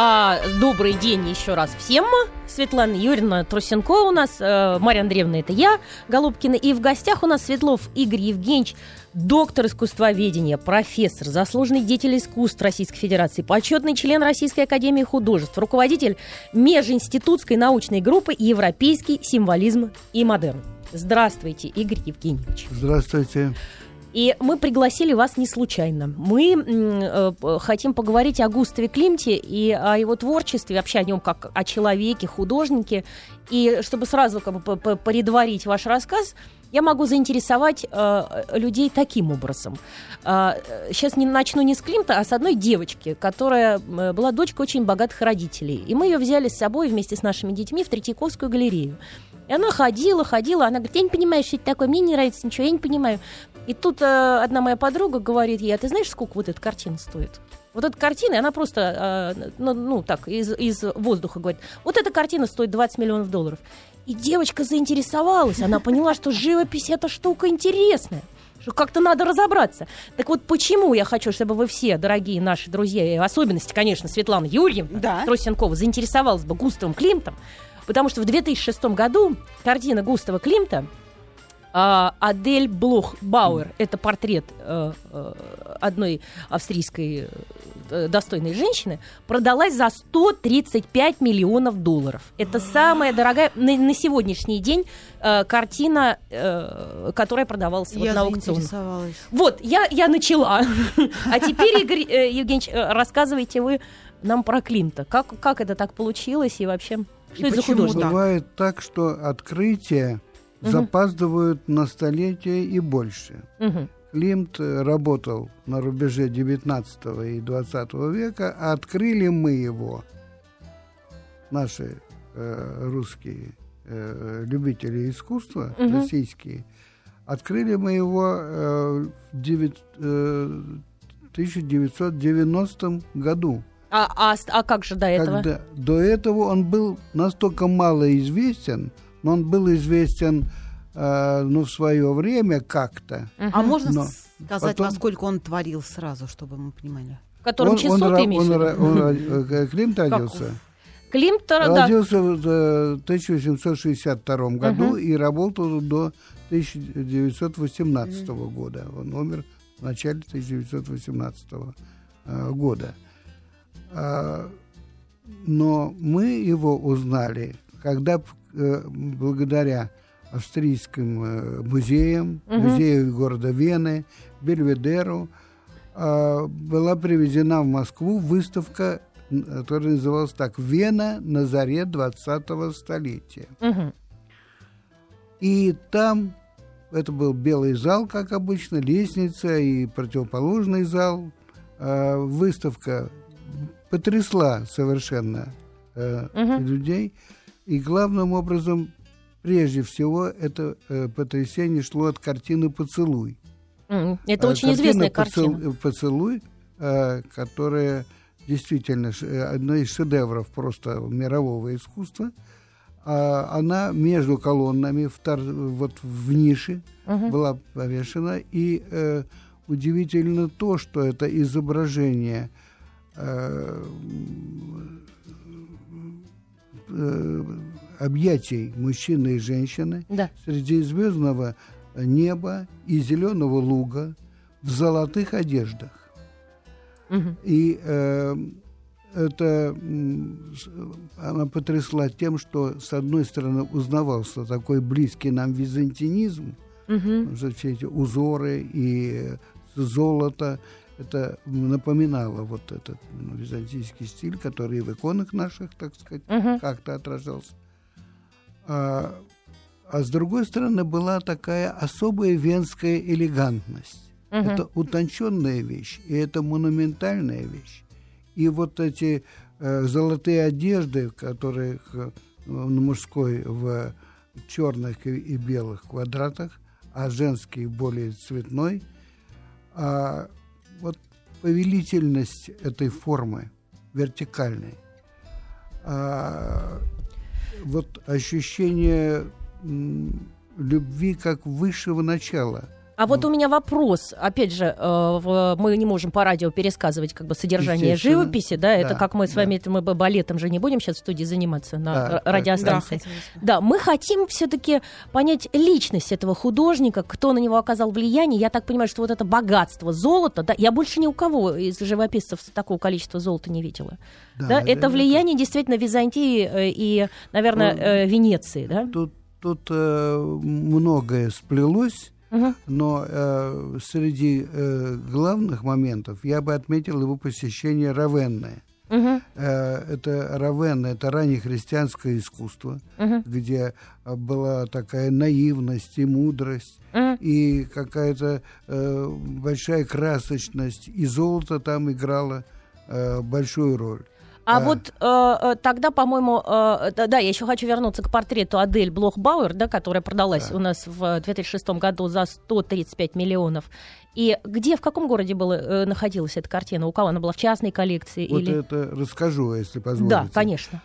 А, добрый день еще раз всем. Светлана Юрьевна Трусенко у нас, э, Марья Андреевна, это я, Голубкина. И в гостях у нас Светлов Игорь Евгеньевич, доктор искусствоведения, профессор, заслуженный деятель искусств Российской Федерации, почетный член Российской Академии Художеств, руководитель межинститутской научной группы «Европейский символизм и модерн». Здравствуйте, Игорь Евгеньевич. Здравствуйте. И мы пригласили вас не случайно. Мы э, хотим поговорить о Густаве Климте и о его творчестве, вообще о нем как о человеке, художнике. И чтобы сразу как бы предварить ваш рассказ, я могу заинтересовать э, людей таким образом. Э, сейчас не начну не с Климта, а с одной девочки, которая э, была дочкой очень богатых родителей. И мы ее взяли с собой вместе с нашими детьми в Третьяковскую галерею. И она ходила, ходила, она говорит, я не понимаю, что это такое, мне не нравится ничего, я не понимаю. И тут э, одна моя подруга говорит ей, а ты знаешь, сколько вот эта картина стоит? Вот эта картина, она просто, э, ну, ну так, из, из воздуха говорит, вот эта картина стоит 20 миллионов долларов. И девочка заинтересовалась, она поняла, что живопись эта штука интересная что как-то надо разобраться. Так вот, почему я хочу, чтобы вы все, дорогие наши друзья, и в особенности, конечно, Светлана Юрьевна да. Тросенкова, заинтересовалась бы Густавом Климтом, Потому что в 2006 году картина Густава Климта а, Адель Блох Бауэр, это портрет э, э, одной австрийской э, достойной женщины, продалась за 135 миллионов долларов. Это самая дорогая на, на сегодняшний день картина, которая продавалась вот на аукционе. Вот, я, я начала. А теперь, Игорь Евгеньевич, рассказывайте вы нам про Климта. Как, как это так получилось и вообще... Что и это за художник? Бывает так, что открытия угу. запаздывают на столетие и больше. Угу. Климт работал на рубеже 19 и 20 века, а открыли мы его, наши э, русские э, любители искусства, угу. российские, открыли мы его э, в 9, э, 1990 году. А, а, а как же до этого? Когда, до этого он был настолько мало известен, но он был известен э, ну, в свое время как-то. Угу. А можно но сказать, потом... во сколько он творил сразу, чтобы мы понимали? В котором он, часу он, ты имеешь? Он, он, он, э, Климт родился? Климт, родился в 1862 году угу. и работал до 1918 угу. года. Он умер в начале 1918 э, года. А, но мы его узнали, когда э, благодаря австрийским э, музеям, угу. музею города Вены, Бельведеру, а, была привезена в Москву выставка, которая называлась так «Вена на заре 20-го столетия». Угу. И там, это был белый зал, как обычно, лестница и противоположный зал, выставка потрясла совершенно э, угу. людей. И главным образом, прежде всего, это э, потрясение шло от картины «Поцелуй». Mm, это э, очень известная картина. «Поцелуй», э, которая действительно э, одно из шедевров просто мирового искусства. А она между колоннами втор, вот в нише угу. была повешена. И э, удивительно то, что это изображение – Э, э, объятий мужчины и женщины да. среди звездного неба и зеленого луга в золотых одеждах. Угу. И э, это она потрясла тем, что с одной стороны узнавался такой близкий нам византинизм, угу. все эти узоры и золото, это напоминало вот этот ну, византийский стиль, который в иконах наших, так сказать, uh-huh. как-то отражался. А, а с другой стороны была такая особая венская элегантность. Uh-huh. Это утонченная вещь, и это монументальная вещь. И вот эти э, золотые одежды, которые э, мужской в черных и, и белых квадратах, а женский более цветной, а, повелительность этой формы вертикальной, а, вот ощущение любви как высшего начала, А вот у меня вопрос, опять же, э, мы не можем по радио пересказывать как бы содержание живописи, да, это как мы с вами, да. мы балетом же не будем сейчас в студии заниматься на да, радиостанции. Да, да, мы хотим все-таки понять личность этого художника, кто на него оказал влияние. Я так понимаю, что вот это богатство, золото, да, я больше ни у кого из живописцев такого количества золота не видела. Да, да это, это влияние действительно Византии э, и, наверное, ну, Венеции, да? Тут, тут э, многое сплелось Угу. Но э, среди э, главных моментов я бы отметил его посещение Равенны. Угу. Это Равенна, это раннее христианское искусство, угу. где э, была такая наивность и мудрость, угу. и какая-то э, большая красочность, и золото там играло э, большую роль. А вот э, э, тогда, по-моему, э, да, я еще хочу вернуться к портрету Адель Блохбауэр, да, которая продалась да. у нас в 2006 году за 135 миллионов. И где, в каком городе была, э, находилась эта картина? У кого она была в частной коллекции? Вот или... это расскажу, если позволите. Да, конечно.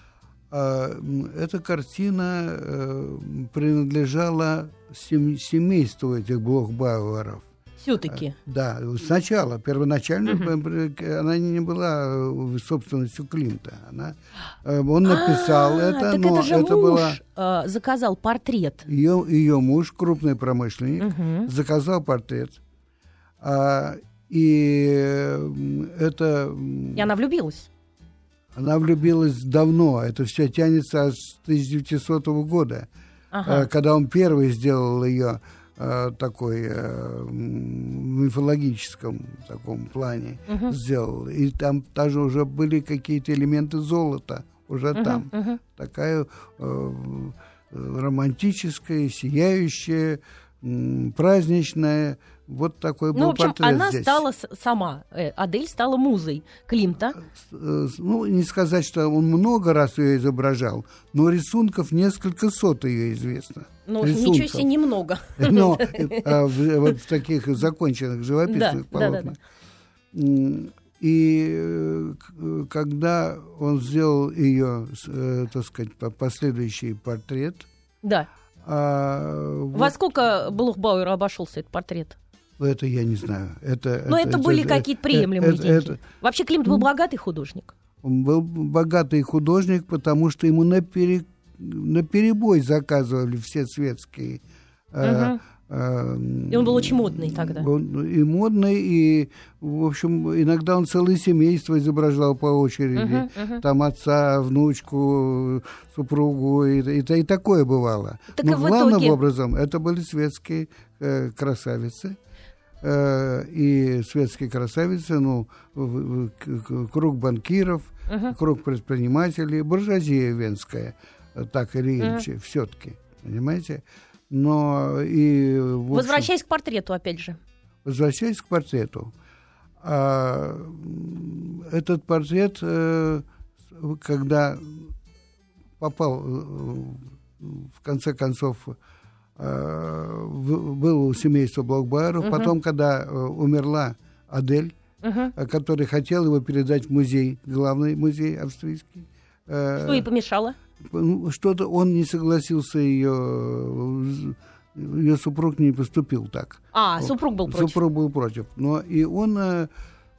А, эта картина э, принадлежала сем- семейству этих Блохбауэров все-таки. Э, да, сначала, первоначально она не была э, собственностью Клинта. Она, он написал а, это, так но это, же это муж было... заказал портрет. Ее, ее муж, крупный промышленник, заказал портрет. А, и это... И она влюбилась. Она влюбилась давно. Это все тянется с 1900 года, ага. когда он первый сделал ее Э, такой э, мифологическом таком плане uh-huh. сделал. И там даже уже были какие-то элементы золота уже uh-huh, там. Uh-huh. Такая э, романтическая, сияющая, э, праздничная вот такой был ну, в общем, портрет она здесь. стала сама, э, Адель стала музой Климта. Э, ну, не сказать, что он много раз ее изображал, но рисунков несколько сот ее известно. Ну, рисунков. ничего себе, немного. Но а, в, вот в таких законченных живописных да, полотнах. Да, да, да. И э, когда он сделал ее, так сказать, последующий портрет, да. А, Во вот... сколько Блухбауэр обошелся этот портрет? Это я не знаю. Это, Но это, это были какие-то приемлемые это, деньги. Это, Вообще Климт был богатый художник. Он был богатый художник, потому что ему на, пере, на перебой заказывали все светские. Угу. Э, э, и он был очень модный тогда. Он, и модный, и, в общем, иногда он целое семейство изображал по очереди. Uh-huh, uh-huh. Там отца, внучку, супругу, и, и, и такое бывало. Так Но главным итоге... образом это были светские э, красавицы. Э, и светские красавицы, ну, круг банкиров, uh-huh. круг предпринимателей, буржуазия венская, так или иначе, uh-huh. все-таки, понимаете? Но и... Общем, Возвращаясь к портрету, опять же. Возвращаясь к портрету. А, этот портрет, э, когда попал, в конце концов, Э, был у семейства Блокбайеров. Угу. Потом, когда э, умерла Адель, угу. который хотел его передать в музей, главный музей австрийский. Что ей помешало? Что-то он не согласился ее ее супруг не поступил так. А, супруг был против. Супруг был против. Но и он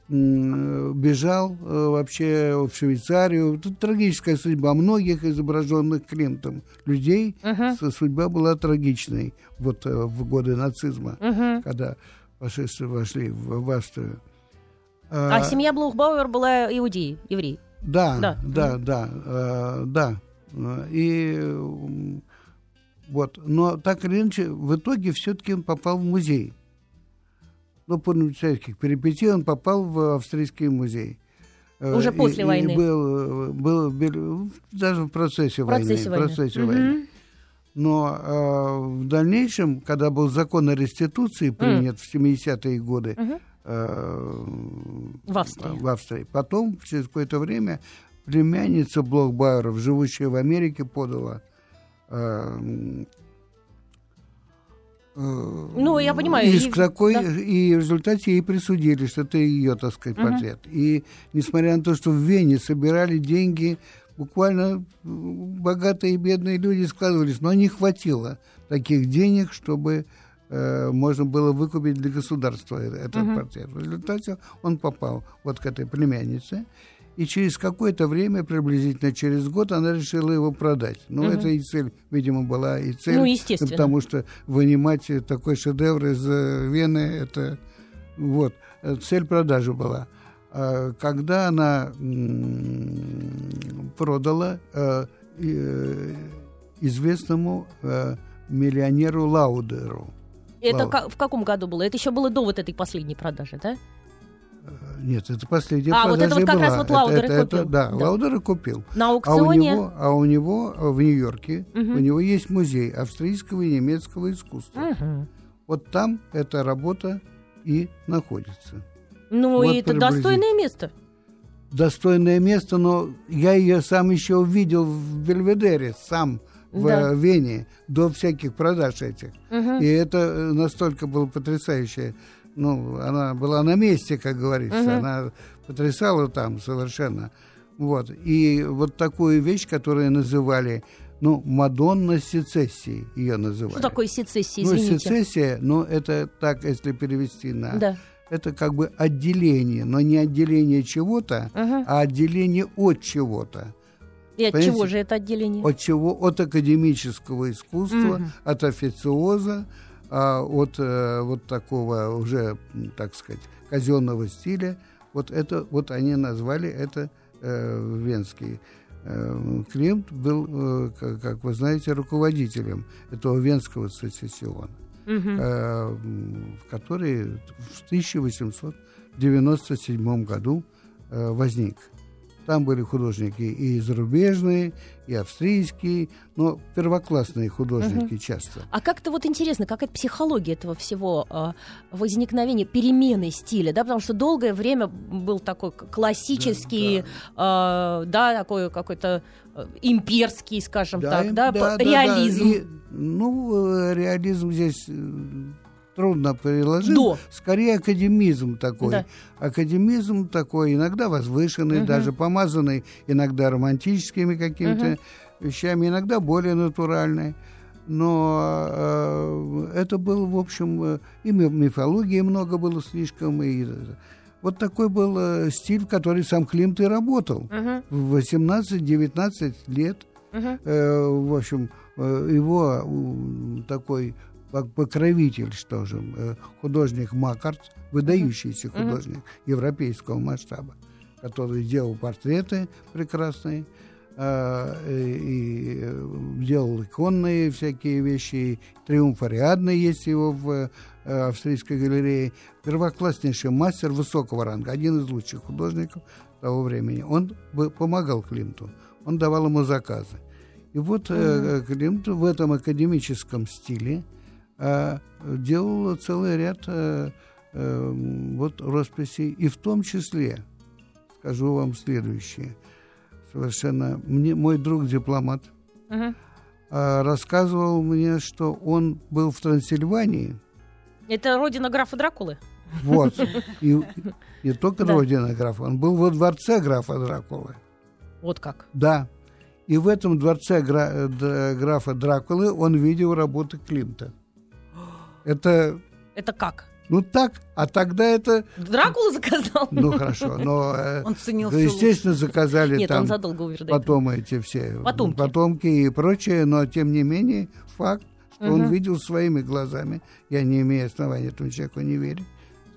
бежал э, вообще в Швейцарию. Тут трагическая судьба многих изображенных Клинтом людей. Uh-huh. Судьба была трагичной вот э, в годы нацизма, uh-huh. когда фашисты вошли в, в Австрию. А, а семья Блухбауэр была иудеи, евреи? Да, да, да, да, э, да. И вот, но так или иначе, в итоге все-таки он попал в музей ну, по всяких перипетий он попал в австрийский музей. Э, Уже и, после войны. И был, был, был даже в процессе, в процессе войны. В процессе угу. войны. Но э, в дальнейшем, когда был закон о реституции принят mm. в 70-е годы угу. Э, в, Австрии. в Австрии, потом, через какое-то время, племянница Блокбайеров, живущая в Америке, подала э, ну, я понимаю. Иск и, такой, да. и в результате ей присудили, что это ее, так сказать, портрет. Угу. И несмотря на то, что в Вене собирали деньги, буквально богатые и бедные люди складывались, но не хватило таких денег, чтобы э, можно было выкупить для государства этот угу. портрет. В результате он попал вот к этой племяннице, и через какое-то время, приблизительно через год, она решила его продать. Ну, угу. это и цель, видимо, была и цель. Ну, естественно. Потому что вынимать такой шедевр из э, Вены, это вот, э, цель продажи была. А когда она продала известному миллионеру Лаудеру. Это Лауд. в каком году было? Это еще было до вот этой последней продажи, да? Нет, это последняя а, продажа вот это вот как была. раз вот Лаудер это, и купил. Это, да, да, Лаудер и купил. На аукционе? А у него, а у него в Нью-Йорке, угу. у него есть музей австрийского и немецкого искусства. Угу. Вот там эта работа и находится. Ну, вот и это достойное место. Достойное место, но я ее сам еще увидел в Бельведере, сам в да. Вене, до всяких продаж этих. Угу. И это настолько было потрясающе ну, она была на месте, как говорится, угу. она потрясала там совершенно. Вот. И вот такую вещь, которую называли, ну, Мадонна сецессии ее называли. Что такое сецессия, извините? Ну, сецессия, ну, это так, если перевести на... Да. Это как бы отделение, но не отделение чего-то, угу. а отделение от чего-то. И от Понимаете? чего же это отделение? От чего? От академического искусства, угу. от официоза, а от э, вот такого уже, так сказать, казенного стиля, вот это, вот они назвали это э, венский. Э, Климт был, э, как, как вы знаете, руководителем этого венского сецессиона, угу. э, который в 1897 году э, возник. Там были художники и зарубежные, и австрийские, но первоклассные художники угу. часто. А как-то вот интересно, какая психология этого всего э, возникновения, перемены стиля, да, потому что долгое время был такой классический, да, да. Э, да такой какой-то э, имперский, скажем да, так, да, да, реализм. Да, да. И, ну, э, реализм здесь э, трудно переложить. До. Скорее академизм такой. Да. Академизм такой, иногда возвышенный, угу. даже помазанный, иногда романтическими какими-то угу. вещами, иногда более натуральный. Но э, это был, в общем, э, и мифологии много было слишком, и вот такой был э, стиль, который сам Климт и работал. Uh-huh. В 18-19 лет, uh-huh. э, в общем, э, его э, такой покровитель, что же, э, художник Макарт, выдающийся uh-huh. художник европейского масштаба, который делал портреты прекрасные, э, и э, делал иконные всякие вещи, триумф Ариадны есть его в австрийской галерее, первокласснейший мастер высокого ранга, один из лучших художников того времени. Он помогал Климту, он давал ему заказы. И вот mm-hmm. Климт в этом академическом стиле а делала целый ряд э, э, вот росписей, и в том числе, скажу вам следующее, совершенно, мне мой друг дипломат uh-huh. э, рассказывал мне, что он был в Трансильвании. Это родина графа Дракулы? Вот. И не только да. родина графа, он был во дворце графа Дракулы. Вот как? Да. И в этом дворце гра- графа Дракулы он видел работы Климта. Это... Это как? Ну так, а тогда это... Дракула заказал? Ну хорошо, но... Э, он ценил да, Естественно, заказали Нет, там он задолго умер, потом эти все потомки. потомки и прочее, но тем не менее факт, что угу. он видел своими глазами, я не имею основания этому человеку не верить,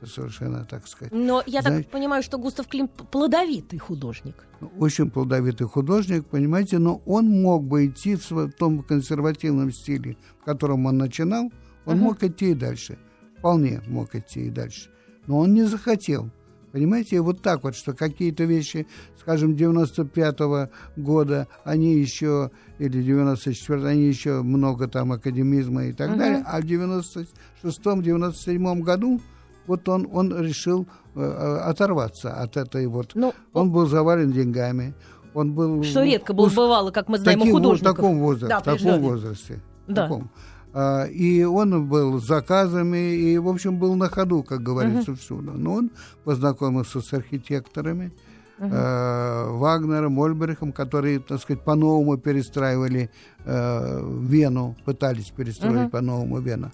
совершенно, так сказать. Но я Знаете, так понимаю, что Густав Клим плодовитый художник. Ну, очень плодовитый художник, понимаете, но он мог бы идти в том консервативном стиле, в котором он начинал, он uh-huh. мог идти и дальше. Вполне мог идти и дальше. Но он не захотел. Понимаете, вот так вот, что какие-то вещи, скажем, 95-го года, они еще, или 94-го, они еще много там академизма и так uh-huh. далее, а в 96-м, 97-м году вот он, он решил э, э, оторваться от этой вот... Ну, он был завален деньгами, он был... Что редко было, бывало, как мы знаем, таким, у художников. В таком возрасте. Да, в таком возрасте. Да. Таком. А, и он был с заказами, и, в общем, был на ходу, как говорится, uh-huh. всюду. Но он познакомился с архитекторами, uh-huh. Вагнером, Ольбрихом, которые, так сказать, по-новому перестраивали э, Вену, пытались перестроить uh-huh. по-новому Вену.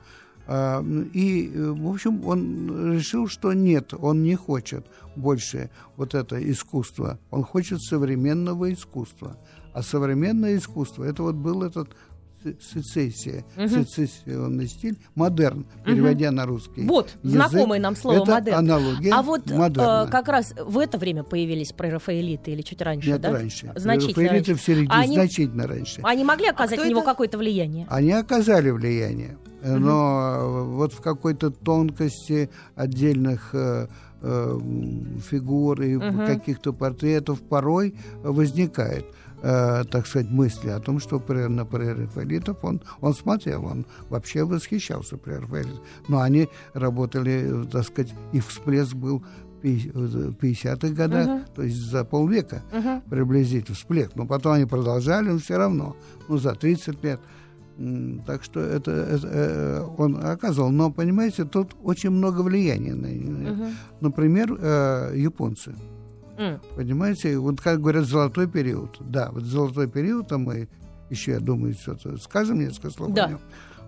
И, в общем, он решил, что нет, он не хочет больше вот это искусство. Он хочет современного искусства. А современное искусство, это вот был этот сецессия, угу. сецессионный стиль, модерн, переводя угу. на русский. Вот, язык, знакомое нам слово это модерн. аналогия А вот э, как раз в это время появились прерафаэлиты или чуть раньше, Нет, да? раньше. Значительно раньше. в середине, они, значительно раньше. Они могли оказать а на него это? какое-то влияние? Они оказали влияние, угу. но вот в какой-то тонкости отдельных э, э, фигур и угу. каких-то портретов порой возникает э, так сказать, мысли о том, что на прерафаэлитов он, он смотрел, он вообще восхищался прерафаэлитом. Но они работали, так сказать, их всплеск был в 50-х годах, uh-huh. то есть за полвека uh-huh. приблизительно всплеск. Но потом они продолжали, но все равно, ну, за 30 лет. Так что это, это э, он оказывал. Но, понимаете, тут очень много влияния. На, uh-huh. Например, э, японцы. Mm. Понимаете, вот как говорят, золотой период. Да, вот золотой период, а мы еще, я думаю, что-то скажем несколько слов да. о нем.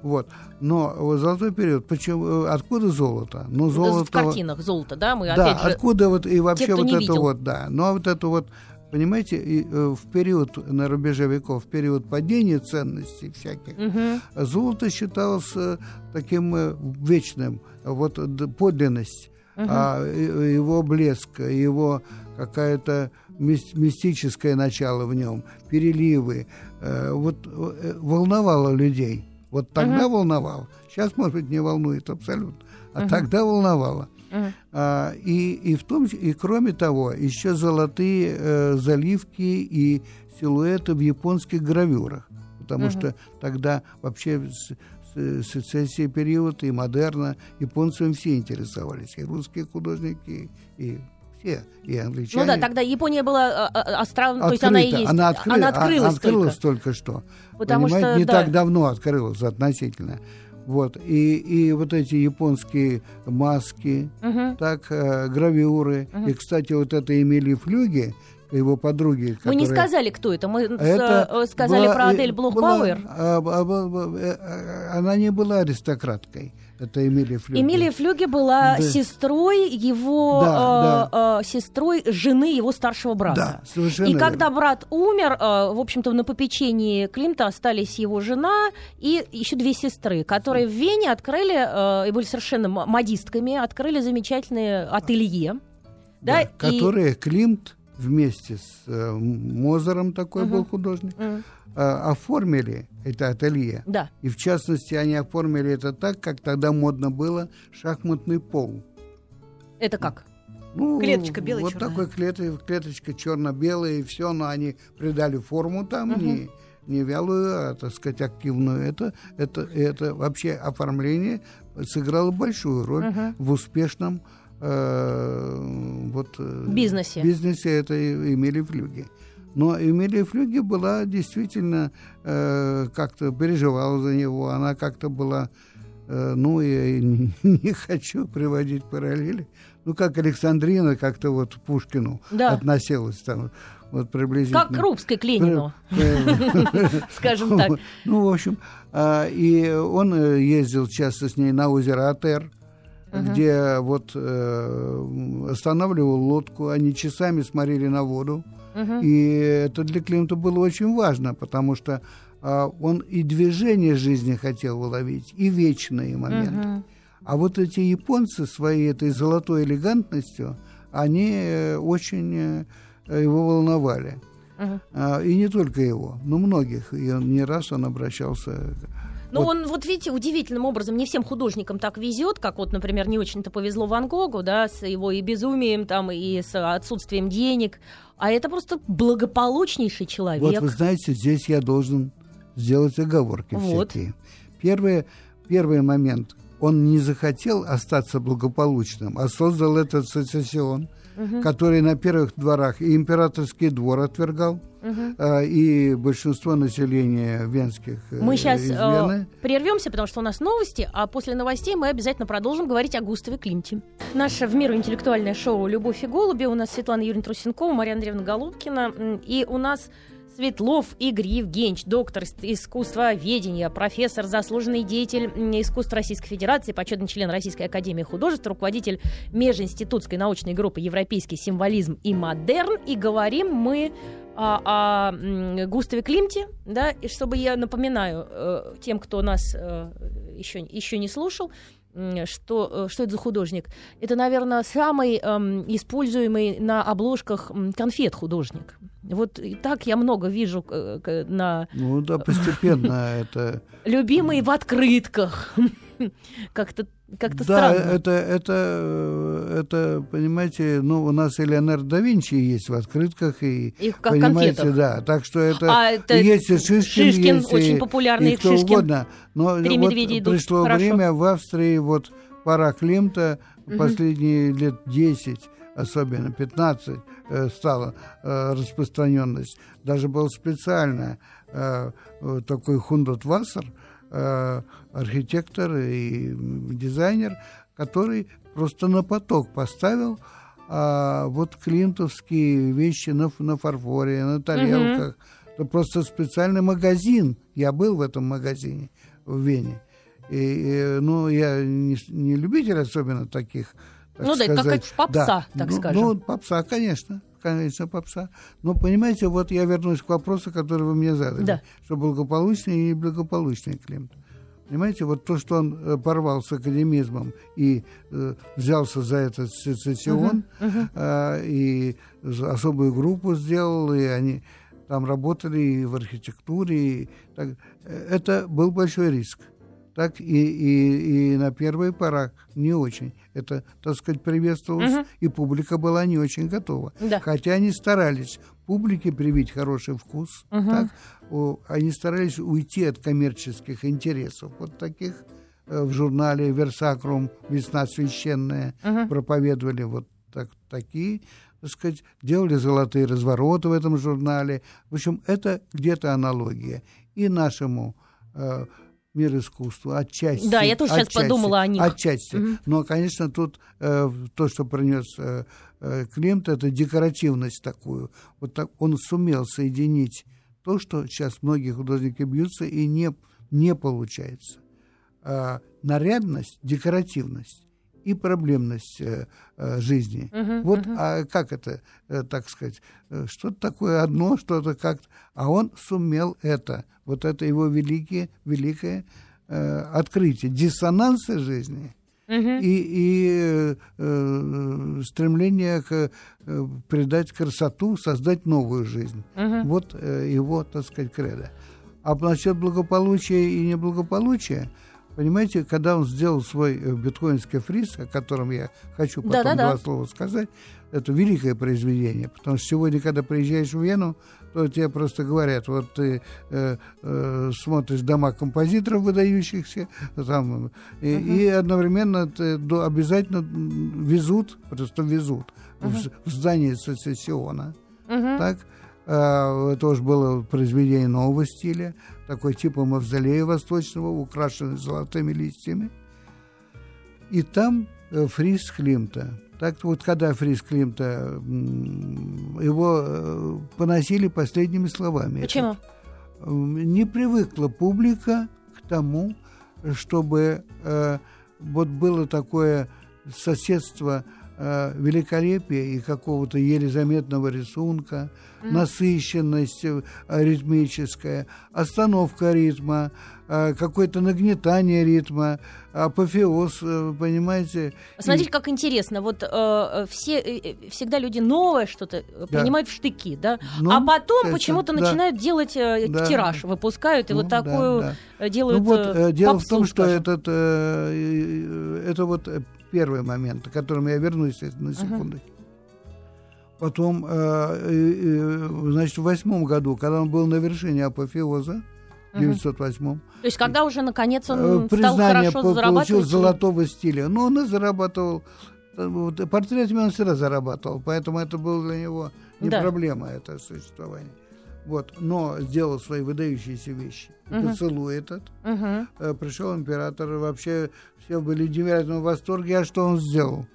Вот. Но вот золотой период, почему, э, откуда золото? Ну, золото... В картинах золото, да? Мы да, опять же... откуда вот и вообще те, вот это видел. вот, да. Ну, а вот это вот, понимаете, и, э, в период, на рубеже веков, в период падения ценностей всяких, угу. золото считалось э, таким вечным, вот подлинность, угу. а, его блеск, его какая-то мистическое начало в нем, переливы, э, вот э, волновало людей. Вот тогда uh-huh. волновало. Сейчас, может быть, не волнует абсолютно, а uh-huh. тогда волновало. Uh-huh. А, и, и в том и кроме того, еще золотые э, заливки и силуэты в японских гравюрах. Потому uh-huh. что тогда вообще сецессия период и модерна японцами все интересовались. И русские художники, и все, и англичане. Ну да, тогда Япония была а, а, островом, то есть она и есть. Она, откры... она открылась, а, открылась только. только что. Потому Понимаете, что, не да. так давно открылась относительно. Вот. И, и вот эти японские маски, угу. так, э, гравюры. Угу. И, кстати, вот это Эмили Флюги, его подруги. Которые... Мы не сказали, кто это. Мы это э, сказали была, про Адель Блухбауэр. А, а, а, она не была аристократкой. Это Эмилия Флюге. Эмилия Флюге была да. сестрой его да, э, да. Э, сестрой жены его старшего брата. Да, совершенно. И верно. когда брат умер, э, в общем-то на попечении Климта остались его жена и еще две сестры, которые в Вене открыли э, и были совершенно модистками, открыли замечательные ателье. Да, да, которые Климт вместе с э, Мозером такой угу. был художник. Угу оформили это ателье. Да. И в частности, они оформили это так, как тогда модно было шахматный пол. Это как? Ну, клеточка белая, Вот черная. такой клет, клеточка черно-белая, и все, но они придали форму там, угу. не, не вялую, а, так сказать, активную. Это, это, это вообще оформление сыграло большую роль угу. в успешном э, вот, э, бизнесе. бизнесе это имели флюги. Но Эмилия Флюги была действительно, э, как-то переживала за него, она как-то была, э, ну, я не, не хочу приводить параллели, ну, как Александрина как-то вот Пушкину да. относилась там, вот приблизительно. Как Крупской к Ленину, скажем так. Ну, в общем, а, и он э, ездил часто с ней на озеро Атер, где вот э, останавливал лодку, они часами смотрели на воду, и это для Климта было очень важно, потому что а, он и движение жизни хотел уловить, и вечные моменты. Угу. А вот эти японцы своей этой золотой элегантностью, они э, очень э, его волновали. Uh-huh. И не только его, но многих. И он не раз он обращался ну, вот. он, вот видите, удивительным образом не всем художникам так везет, как вот, например, не очень-то повезло Ван Гогу, да, с его и безумием там, и с отсутствием денег. А это просто благополучнейший человек. Вот вы знаете, здесь я должен сделать оговорки вот. всякие. Первый, первый момент. Он не захотел остаться благополучным, а создал этот сецессион, угу. который на первых дворах и императорский двор отвергал, угу. и большинство населения венских э, Мы сейчас э, прервемся, потому что у нас новости, а после новостей мы обязательно продолжим говорить о Густаве Климте. Наше в миру интеллектуальное шоу «Любовь и голуби». У нас Светлана Юрьевна Трусенкова, Мария Андреевна Голубкина. И у нас Светлов Игорь Евгеньевич, доктор искусствоведения, профессор, заслуженный деятель искусств Российской Федерации, почетный член Российской Академии Художеств, руководитель межинститутской научной группы «Европейский символизм и модерн». И говорим мы о, о Густаве Климте, да, и чтобы я напоминаю э, тем, кто нас э, еще, еще не слушал, что, э, что это за художник? Это, наверное, самый эм, используемый на обложках конфет художник. Вот и так я много вижу э, на... Ну да, постепенно это... Любимый в открытках. Как-то как-то да, странно. это, это, э, это, понимаете, ну, у нас и Леонардо да Винчи есть в открытках, и, и как понимаете, конфетах. да, так что это, а это есть и Шишкин, Шишкин есть, очень и, популярный и кто Шишкин. угодно. Но Три вот идут пришло хорошо. время в Австрии, вот пора Климта, Мгм. последние лет 10, особенно 15, э, стала э, распространенность. Даже был специально э, э, такой Хундот Вассер, э, архитектор и дизайнер, который просто на поток поставил а, вот клинтовские вещи на, на фарфоре, на тарелках. Это просто специальный магазин. Я был в этом магазине в Вене. И, и, ну, я не, не любитель особенно таких, так Ну да, сказать. как попса, так ну, скажем. Ну, попса, конечно. Конечно, попса. Но понимаете, вот я вернусь к вопросу, который вы мне задали. Да. Что благополучный и неблагополучный Климт. Понимаете, вот то, что он э, порвал с академизмом и э, взялся за этот сецессион, э, и за- особую группу сделал, и они там работали и в архитектуре. И так. Э, Это был большой риск. Так и, и, и на первый порах не очень. Это, так сказать, приветствовалось, Мгм. и публика была не очень готова. Да. Хотя они старались публике привить хороший вкус, Мгм. так, о, они старались уйти от коммерческих интересов. Вот таких э, в журнале «Версакрум. Весна священная» Мгм. проповедовали вот так, такие, так сказать, делали золотые развороты в этом журнале. В общем, это где-то аналогия и нашему э, миру искусства отчасти. Да, я тоже сейчас отчасти, подумала о них. Отчасти. Мгм. Но, конечно, тут э, то, что принес э, э, Климт, это декоративность такую. Вот так он сумел соединить то, что сейчас многие художники бьются, и не, не получается. А, нарядность, декоративность и проблемность э, э, жизни. Мгм, вот, мгм. а как это, э, так сказать, что-то такое одно, что-то как-то... А он сумел это, вот это его великие, великое открытие, диссонансы жизни Мгм. и, и э, стремление к, э, придать красоту, создать новую жизнь. Мгм. Вот э, его, так сказать, кредо. А насчет благополучия и неблагополучия, понимаете, когда он сделал свой э, биткоинский фриз, о котором я хочу потом Да-да-да. два слова сказать, это великое произведение, потому что сегодня, когда приезжаешь в Вену, то тебе просто говорят, вот ты э, э, смотришь дома композиторов выдающихся, там, и, и одновременно ты до- обязательно везут, просто везут в, з- в здание сецессиона. Мгм. Так, А, это уж было произведение нового стиля, такой типа мавзолея восточного, украшенный золотыми листьями. И там э, фриз Климта. Так вот, когда фриз Климта, его э, поносили последними словами. Почему? М, Не привыкла публика к тому, чтобы э, вот было такое соседство э, великолепия и какого-то еле заметного рисунка, насыщенность э, ритмическая, остановка ритма, э, какое-то нагнетание ритма, апофеоз, э, понимаете? Смотрите, как интересно. Вот э, э, все э, всегда люди новое что-то Да. принимают в штыки, да, Ну, а потом почему-то да. начинают делать э, Да. тираж, выпускают и Ну, вот да, такую да. э, делают. Ну вот, э, дело в том, что скажем. этот, э, это вот первый момент, к которому я вернусь на секунду. Потом, э, значит, в восьмом году, когда он был на вершине апофеоза, в 908 То есть, когда уже наконец он э, стал признание хорошо по- зарабатывать. получил золотого стиля. Но он и зарабатывал, э, портретами он всегда зарабатывал, поэтому это было для него не Да. проблема, это существование. Вот, но сделал свои выдающиеся вещи. Мгм. Поцелуй этот. Э, пришел император, вообще все были в невероятном восторге. А что он сделал?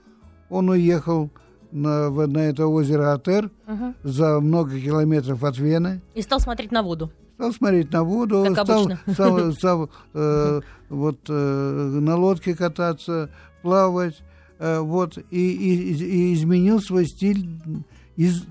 Он уехал на, на это озеро Атер угу. за много километров от Вены. И стал смотреть на воду. Стал смотреть на воду, как стал, обычно. стал, стал э, вот, э, на лодке кататься, плавать, э, вот, и, и, и изменил свой стиль из,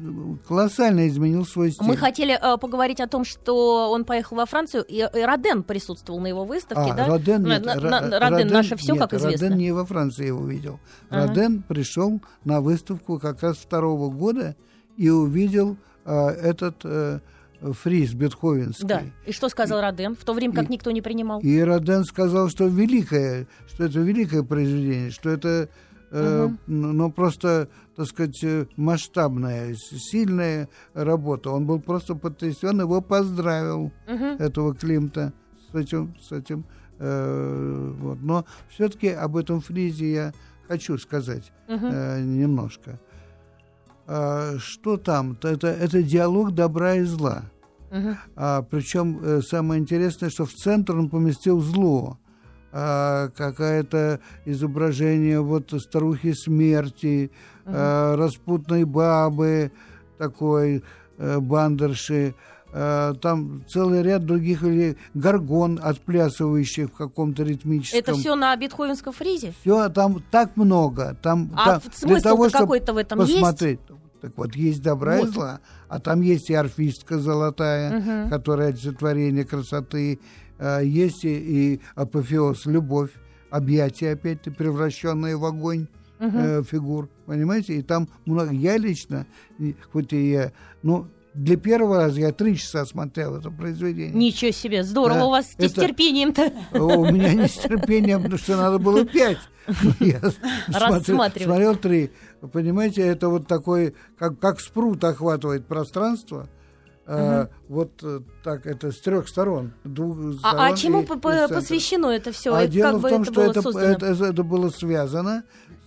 колоссально изменил свой стиль. Мы хотели э, поговорить о том, что он поехал во Францию, и, и Роден присутствовал на его выставке, а, да? Роден, нет, на, на, Роден, Роден наше все, нет, как известно. Роден не во Франции его видел. Ага. Роден пришел на выставку как раз второго года и увидел э, этот э, фриз бетховенский. Да. И что сказал Роден, в то время как и, никто не принимал? И Роден сказал, что великое, что это великое произведение, что это Угу. но просто, так сказать, э, масштабная, сильная работа. Он был просто потрясен, его поздравил, угу. этого Климта, с этим, с этим. Э, вот. Но все-таки об этом фризе я хочу сказать угу. э, немножко. А, что там? Это, это диалог добра и зла. Угу. А, причем э, самое интересное, что в центр он поместил зло а, какое-то изображение вот старухи смерти, uh а, распутной бабы такой, а, бандерши, а, там целый ряд других или горгон, отплясывающих в каком-то ритмическом. Это все на Бетховенском фризе? Все, там так много. Там, а там, смысл какой-то в этом посмотреть. есть? Так вот, есть добра вот. и зла, а там есть и арфистка золотая, угу. которая олицетворение красоты, Э, есть и, и апофеоз любовь, объятия опять-таки превращенные в огонь угу. э, фигур, понимаете? И там много. Я лично, хоть и я, ну, для первого раза я три часа смотрел это произведение. Ничего себе, здорово да, у вас это... с терпением-то. У меня не с терпением, потому что надо было пять. Я смотрел три. Понимаете, это вот такой, как, как спрут охватывает пространство – Uh-huh. вот э, так это с трех сторон. Двух а, сторон а чему и, и посвящено это все? А это, дело как в том, это что это, это, это, это было связано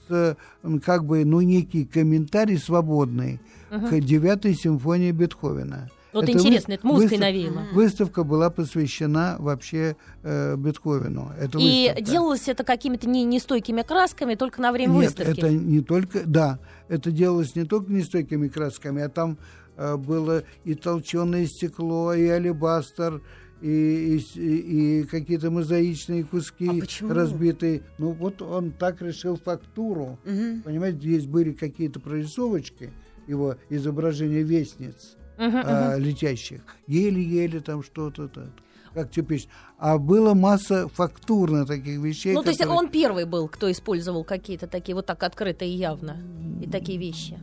с как бы ну некий комментарий свободный uh-huh. к девятой симфонии Бетховена. Вот это интересно, вы, это музыкой выстав, навеяло. Выставка была посвящена вообще э, Бетховену. Это И выставка. делалось это какими-то не, нестойкими красками только на время Нет, выставки? это не только, да, это делалось не только нестойкими красками, а там Э, было и толченое стекло, и алебастер, и, и, и какие-то мозаичные куски а разбитые. Ну вот он так решил фактуру. Угу. Понимаете, здесь были какие-то прорисовочки его изображения вестниц угу, а, угу. летящих. Еле-еле там что-то. -то, как типично. А было масса фактурно таких вещей. Ну, то есть он первый был, кто использовал какие-то такие вот так открыто и явно, и такие вещи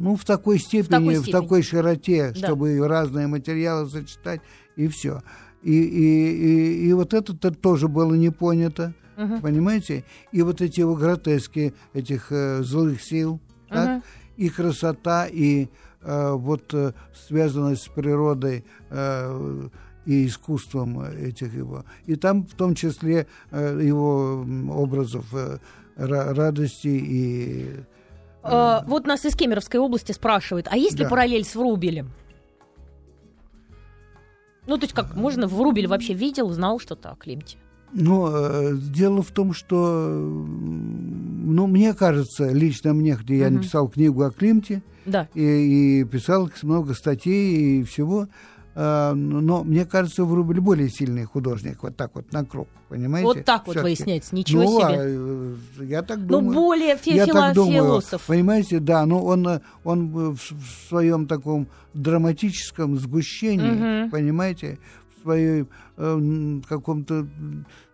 ну, в такой степени, в такой, степени. В такой широте, да. чтобы разные материалы сочетать, и все. И, и, и, и вот это -то тоже было не понято, угу. понимаете? И вот эти вот гротески этих э, злых сил, угу. так? И красота, и э, вот э, связанность с природой, э, и искусством этих его. И там в том числе э, его образов э, радости и Э, вот нас из Кемеровской области спрашивают, а есть ли да. параллель с Врубелем? Ну, то есть как, можно Врубель вообще видел, знал что-то о Климте? Ну, э, дело в том, что, ну, мне кажется, лично мне, где я написал книгу о Климте, да. и, и писал много статей и всего, а, но мне кажется, Врубель более сильный художник, вот так вот на круг, понимаете? Вот так вот выясняется, ничего ну, себе. А, я так думаю. Ну, более фи- я так думаю, философ. Понимаете, да, но он, он в своем таком драматическом сгущении, угу. понимаете, в своей э, каком-то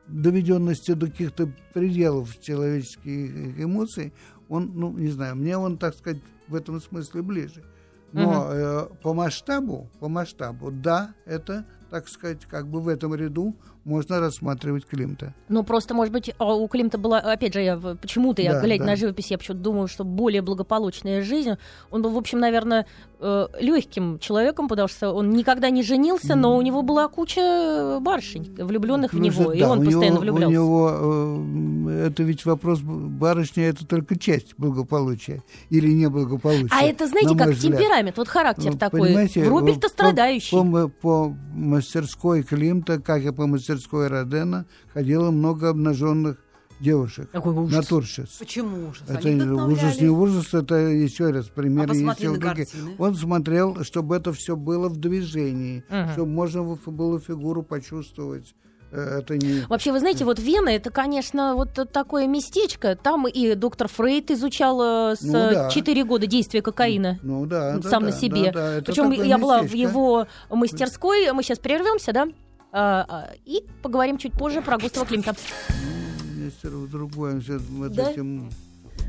доведенности до каких-то пределов человеческих эмоций, он, ну, не знаю, мне он, так сказать, в этом смысле ближе. Но э, по масштабу, по масштабу, да, это, так сказать, как бы в этом ряду можно рассматривать Климта. Ну, просто, может быть, а у Климта была, опять же, я почему-то, я, да, глядя да. на живопись, я почему-то думаю, что более благополучная жизнь. Он был, в общем, наверное, э, легким человеком, потому что он никогда не женился, но у него была куча барышень, влюбленных ну, в него, да, и он постоянно него, влюблялся. У него, э, это ведь вопрос барышни, это только часть благополучия или неблагополучия. А это, знаете, как взгляд. темперамент, вот характер ну, такой. Врубель-то страдающий. По, по, по мастерской Климта, как и по мастерской мастерской Родена ходило много обнаженных девушек. Какой ужас. Натурщиц. Почему ужас? Это ужас не ужас, это еще раз пример. А есть на картины. Он смотрел, чтобы это все было в движении, угу. чтобы можно было фигуру почувствовать Э, это не... Вообще, вы знаете, вот Вена, это, конечно, вот такое местечко. Там и доктор Фрейд изучал э, с ну, да. 4 года действия кокаина. Ну да. Сам да, на себе. Да, да, Причем я была в его мастерской. Мы сейчас прервемся, да? А, а, и поговорим чуть позже про Густава Климта. Ну, другое. Да? Этим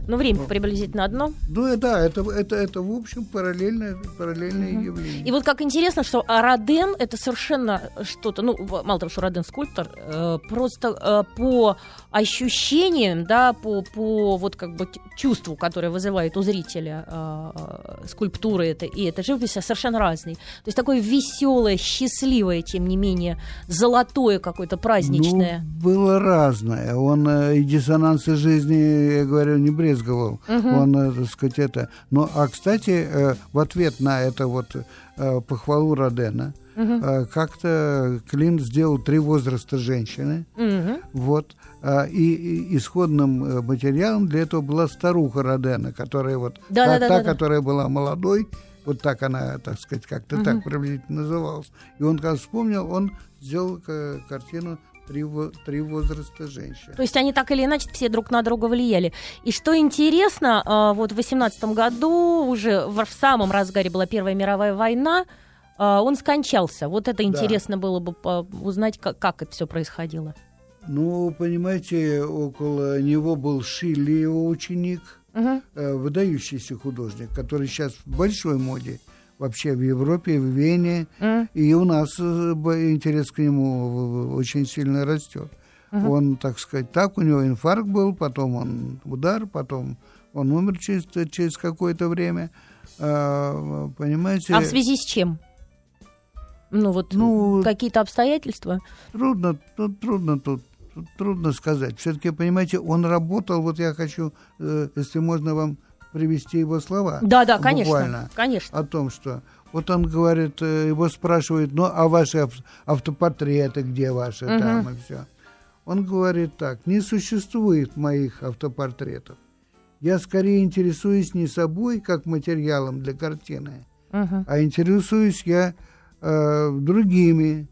ну, время приблизительно одно. Ну, да, это, это, это в общем, параллельное, параллельное угу. явление. И вот как интересно, что Роден — это совершенно что-то, ну, мало того, что Роден скульптор, э, просто э, по ощущениям, да, по, по вот как бы чувству, которое вызывает у зрителя э, э, скульптуры это, и эта живопись, совершенно разные. То есть такое веселое, счастливое, тем не менее, золотое какое-то праздничное. Ну, было разное. Он э, и диссонансы жизни, я говорю, не брезговал. Угу. Он, э, так сказать, это... Ну, а, кстати, э, в ответ на это вот э, похвалу Родена, Угу. Как-то Клин сделал три возраста женщины. Угу. Вот. А, и, исходным э, материалом для этого была старуха Родена, которая вот да, та, да, та да, которая да. была молодой, вот так она, так сказать, как-то угу. так приблизительно называлась. И он, когда вспомнил, он сделал картину три, три возраста женщин. То есть они так или иначе все друг на друга влияли. И что интересно, а, вот в 18 году уже в самом разгаре была Первая мировая война, а, он скончался. Вот это интересно да. было бы узнать, как, как это все происходило. Ну, понимаете, около него был Шилли, его ученик, угу. выдающийся художник, который сейчас в большой моде вообще в Европе, в Вене, угу. и у нас э, интерес к нему очень сильно растет. Угу. Он, так сказать, так, у него инфаркт был, потом он удар, потом он умер через, через какое-то время. А, понимаете? А в связи с чем? Ну вот ну, какие-то обстоятельства? Трудно, тут трудно тут трудно сказать. Все-таки, понимаете, он работал, вот я хочу, э, если можно вам привести его слова. Да, да, конечно, конечно. О том, что вот он говорит, э, его спрашивают, ну, а ваши автопортреты, где ваши угу. там и все. Он говорит так, не существует моих автопортретов. Я скорее интересуюсь не собой, как материалом для картины, угу. а интересуюсь я э, другими.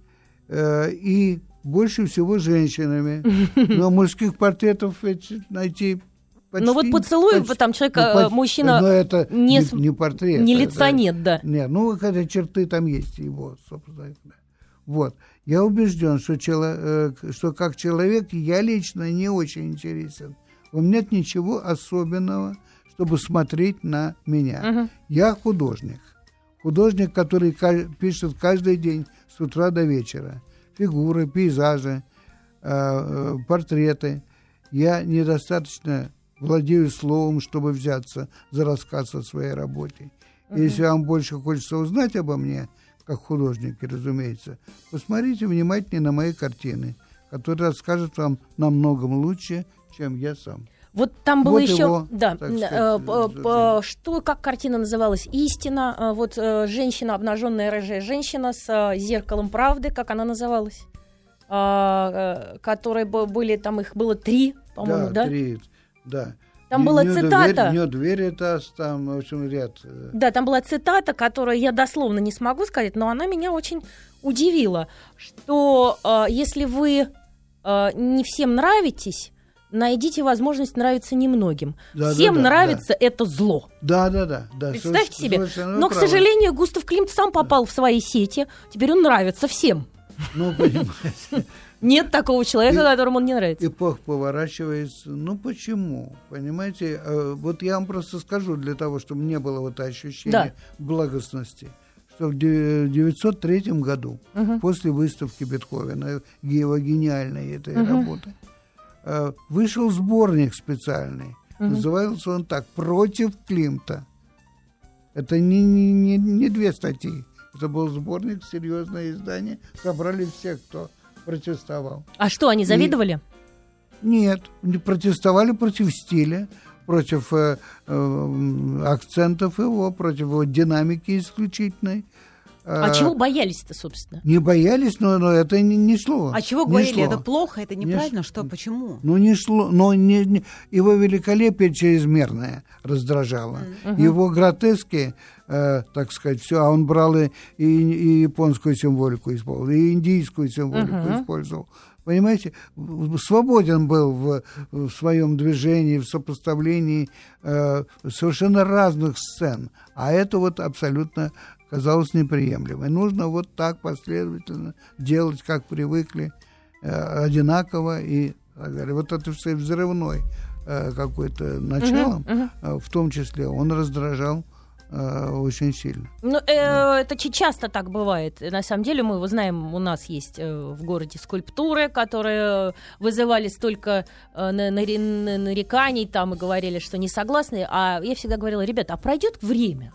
Э, и больше всего женщинами. Но мужских портретов найти Почти, ну вот поцелуй, почти, там человек, ну, почти, мужчина, но это не, не, не портрет. Не лица это, нет, да. Нет, ну хотя черты там есть его, собственно. Вот. Я убежден, что, чело, э, что как человек я лично не очень интересен. У меня нет ничего особенного, чтобы смотреть на меня. Угу. Я художник. Художник, который пишет каждый день с утра до вечера фигуры, пейзажи, э, э, портреты. Я недостаточно владею словом, чтобы взяться за рассказ о своей работе. Uh-huh. Если вам больше хочется узнать обо мне, как художнике, разумеется, посмотрите внимательнее на мои картины, которые расскажут вам намного лучше, чем я сам. Вот там было вот еще, его, да, сказать, э, что, как картина называлась, истина, э, вот э, женщина, обнаженная рыжая женщина с зеркалом правды, как она называлась, а, которые были, там их было три, по-моему, да? Да, три, да. Там не, была не цитата. Дверь, не дверь это там, в общем, ряд. Да, там была цитата, которую я дословно не смогу сказать, но она меня очень удивила, что э, если вы э, не всем нравитесь, найдите возможность нравиться немногим. Да, Всем да, да, нравится да. это зло. Да, да, да. да Представьте себе. Но, правы. к сожалению, Густав Климт сам попал в свои сети. Теперь он нравится всем. Ну, понимаете. Нет такого человека, и, которому он не нравится. Эпох поворачивается. Ну почему? Понимаете, э, вот я вам просто скажу для того, чтобы не было вот ощущения да. благостности что в 1903 году, угу. после выставки Бетховена, его гениальной этой угу. работы, вышел сборник специальный. Угу. Назывался он так «Против Климта». Это не, не, не, не две статьи. Это был сборник, серьезное издание. Собрали всех, кто протестовал. А что, они завидовали? И... Нет, протестовали против стиля, против э, э, акцентов его, против его динамики исключительной. А, а чего боялись-то, собственно? Не боялись, но, но это не, не шло. А чего не говорили? шло. Это плохо, это неправильно, не что, почему? Ну, не шло, но не, не, его великолепие чрезмерное раздражало. Mm-hmm. Его гротески, э, так сказать, все, а он брал и, и, и японскую символику использовал, и индийскую символику mm-hmm. использовал. Понимаете, свободен был в, в своем движении, в сопоставлении э, совершенно разных сцен. А это вот абсолютно казалось неприемлемой. Нужно вот так последовательно делать, как привыкли, э, одинаково и так далее. Вот это все взрывной э, какой-то началом, uh-huh, uh-huh. в том числе, он раздражал очень сильно. Ну, э, да. это часто так бывает. На самом деле мы его знаем, у нас есть в городе скульптуры, которые вызывали столько нареканий там и говорили, что не согласны. А я всегда говорила, ребята, а пройдет время,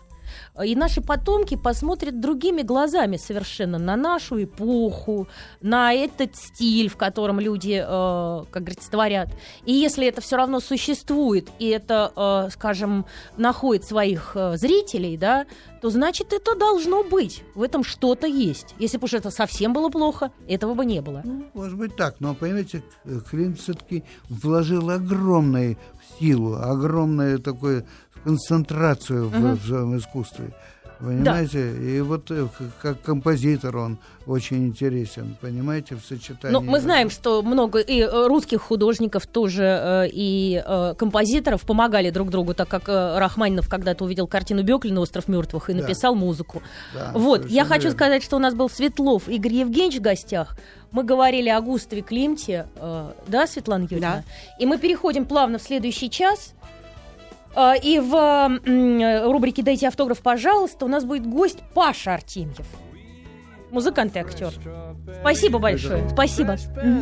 и наши потомки посмотрят другими глазами совершенно на нашу эпоху, на этот стиль, в котором люди, э, как говорится, творят. И если это все равно существует, и это, э, скажем, находит своих э, зрителей, да, то значит это должно быть. В этом что-то есть. Если бы уж это совсем было плохо, этого бы не было. Ну, может быть так, но, понимаете, Клим все-таки вложил огромную силу, огромное такое концентрацию угу. в, в своем искусстве. Понимаете? Да. И вот э, как композитор он очень интересен, понимаете, в сочетании. Ну, мы знаем, что много и э, русских художников тоже, э, и композиторов помогали друг другу, так как Рахманинов когда-то увидел картину Беклина «Остров мертвых» и да. написал музыку. Да, вот, я хочу верно. сказать, что у нас был Светлов Игорь Евгеньевич в гостях. Мы говорили о Густаве Климте, да, Светлана Юрьевна? Да. И мы переходим плавно в следующий час. А, и в рубрике «Дайте автограф, пожалуйста» у нас будет гость Паша Артемьев. Музыкант и актер. Спасибо большое. Спасибо.